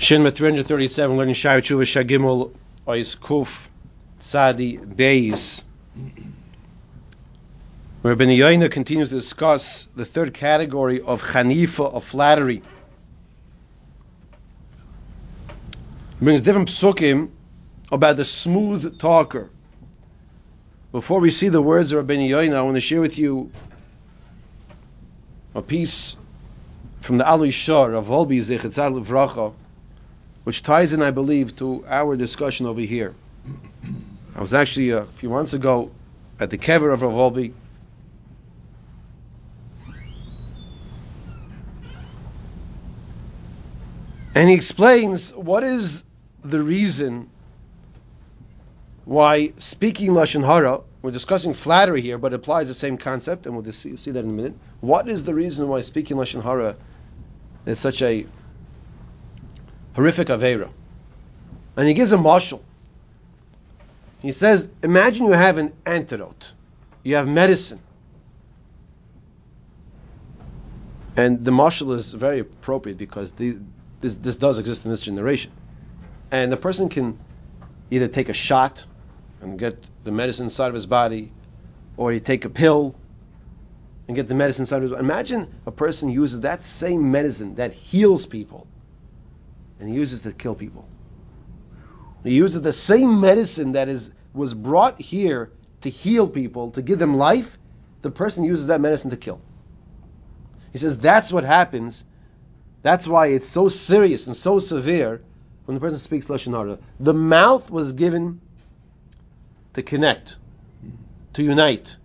Shinma 337, learning Shai Tshuva Shagimul Ois Kuf Tzadi Beis. Ben Yoina continues to discuss the third category of Chanifa, of flattery. Brings different psukim about the smooth talker. Before we see the words of Rabbi Yoina, I want to share with you a piece from the Alei Shur of Volbi Zechetzad Vracha, which ties in, I believe, to our discussion over here. I was actually uh, a few months ago at the kever of Rav Volbi. And he explains what is the reason why speaking lashon hara. We're discussing flattery here, but it applies the same concept, and we'll see, see that in a minute. What is the reason why speaking lashon hara is such a horrific avera? And he gives a mashal. He says, imagine you have an antidote, you have medicine. And the mashal is very appropriate because the, this, this does exist in this generation. And the person can either take a shot and get the medicine inside of his body, or he take a pill and get the medicine inside of his body. Imagine a person uses that same medicine that heals people, and he uses it to kill people. He uses the same medicine that is was brought here to heal people, to give them life. The person uses that medicine to kill. He says that's what happens. That's why it's so serious and so severe when the person speaks lashon hara. The mouth was given to connect, to unite,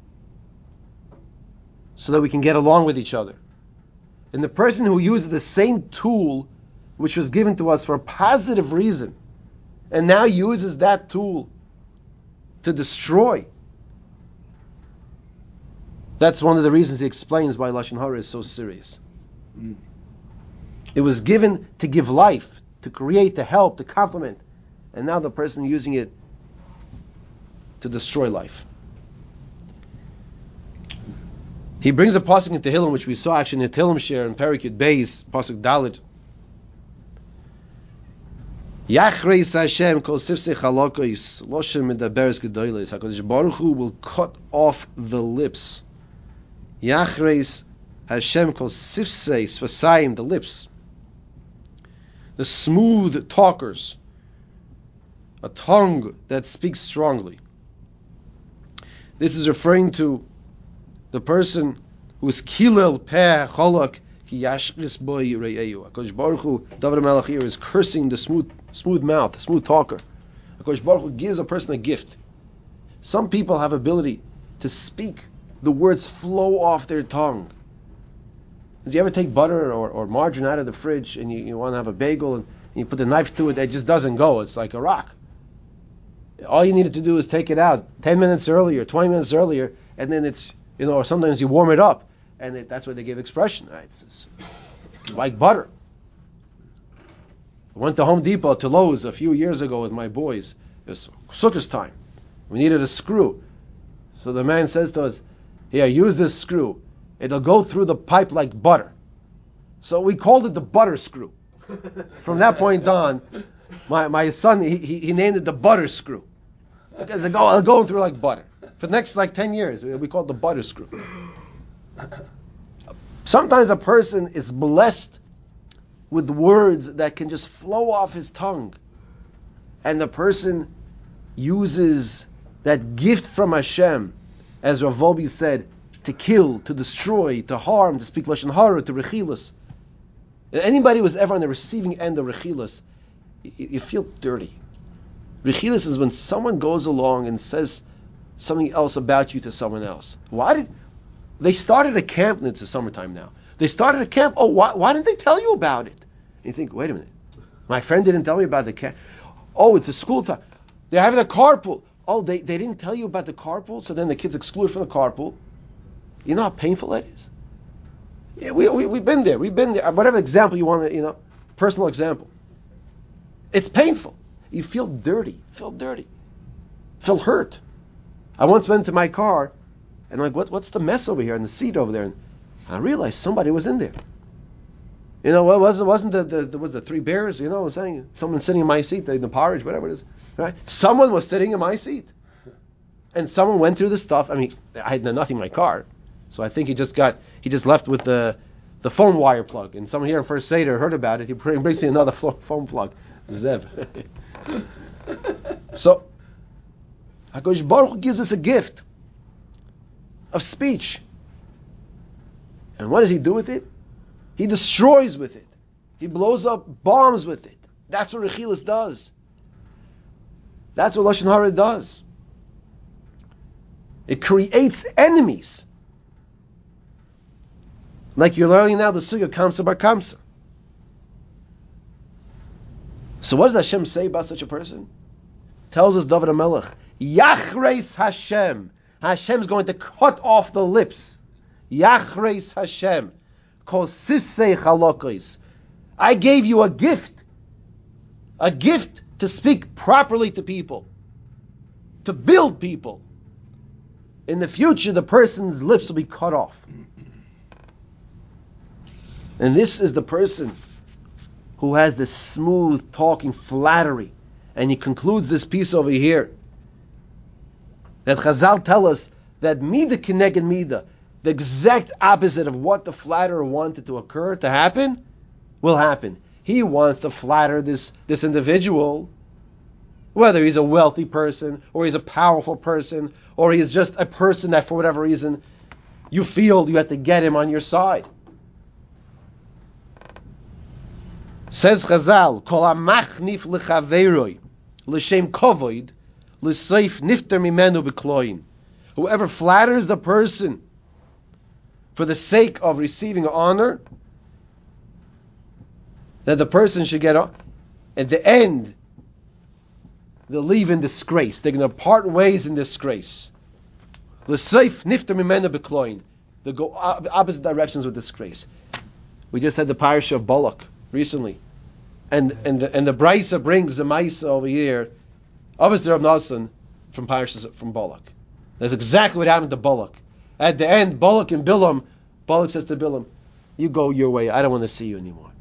so that we can get along with each other. And the person who uses the same tool which was given to us for a positive reason, and now uses that tool to destroy. That's one of the reasons he explains why Lashon Hara is so serious. Mm. It was given to give life, to create, to help, to complement, and now the person using it to destroy life. He brings a pasuk into Tehillim, which we saw actually in the Tehillim share in Perikut Beis, pasuk Dalet. Yachreis Hashem kol sifsei chalokos lashon medaberes gedoyles. Hakadosh Baruch Hu will cut off the lips. Yachreis Hashem kol sifsei sfasayim the lips. The smooth talkers, a tongue that speaks strongly. This is referring to the person who is kilel peh cholak ki yashkis boy re'eyu. Hakadosh Baruch Hu, David Melech here is cursing the smooth, smooth mouth, smooth talker. Hakadosh Baruch Hu gives a person a gift. Some people have ability to speak. The words flow off their tongue. Did you ever take butter or, or margarine out of the fridge and you, you want to have a bagel and you put the knife to it, it just doesn't go. It's like a rock. All you needed to do is take it out 10 minutes earlier, 20 minutes earlier, and then it's, you know, or sometimes you warm it up, and it, that's where they give expression. It's, it's like butter. I went to Home Depot to Lowe's a few years ago with my boys. It was Sukkot time. We needed a screw. So the man says to us, Here, use this screw. It'll go through the pipe like butter. So we called it the butter screw. From that point on, my, my son, he, he, named it the butter screw. Because it go, going through like butter. For the next like 10 years, we call it the butter screw. Sometimes a person is blessed with words that can just flow off his tongue. And the person uses that gift from Hashem, as Rav Volbi said, to kill, to destroy, to harm, to speak Lashon Hara, to Rechilas. Anybody who was ever on the receiving end of Rechilas, you, you feel dirty. Rechilas is when someone goes along and says something else about you to someone else. Why did they started a camp? It's the summertime now. They started a camp. Oh, why, why didn't they tell you about it? You think, wait a minute, my friend didn't tell me about the camp. Oh, it's a school time. They're having a carpool. Oh, they, they didn't tell you about the carpool, so then the kids excluded from the carpool. You know how painful that is. Yeah, we, we, we've been there. We've been there. Whatever example you want to, you know, personal example. It's painful. You feel dirty. Feel dirty. Feel hurt. I once went to my car and I'm like, what, what's the mess over here in the seat over there? And I realized somebody was in there. You know, what wasn't wasn't the, the, the was the three bears? You know, what I'm saying someone sitting in my seat, the, the porridge, whatever it is. Right? Someone was sitting in my seat, and someone went through the stuff. I mean, I had nothing in my car, so I think he just got he just left with the the phone wire plug. And someone here in First Seder heard about it. He brings me another phone plug, Zev. so, Hakadosh Baruch gives us a gift of speech. And what does he do with it? He destroys with it. He blows up bombs with it. That's what Rechilas does. That's what Lashon Hara does. It creates enemies. Like you're learning now the Sugya Kamsa Bar Kamsa. So what does Hashem say about such a person? Tells us David HaMelech, Yachreis Hashem. Hashem is going to cut off the lips. Yachreis Hashem. Kosisei chalokos. I gave you a gift. A gift to speak properly to people. To build people. In the future, the person's lips will be cut off. And this is the person who has this smooth talking flattery. And he concludes this piece over here that Chazal tell us that Mida Kineged Mida, the exact opposite of what the flatterer wanted to occur, to happen, will happen. He wants to flatter this, this individual, whether he's a wealthy person, or he's a powerful person, or he's just a person that for whatever reason you feel you have to get him on your side. Says Chazal. Whoever flatters the person for the sake of receiving honor, that the person should get on. at the end, they'll leave in disgrace. They're going to part ways in disgrace. L'seif nifter mimenu bekloin. They go opposite directions with disgrace. We just had the parsha of Balak recently and and the, and the Brisa brings the Maisa over here, obviously Rav from Parshas from Balak. That's exactly what happened to Balak. At the end, Balak and Bilam, Balak says to Bilam, "You go your way. I don't want to see you anymore."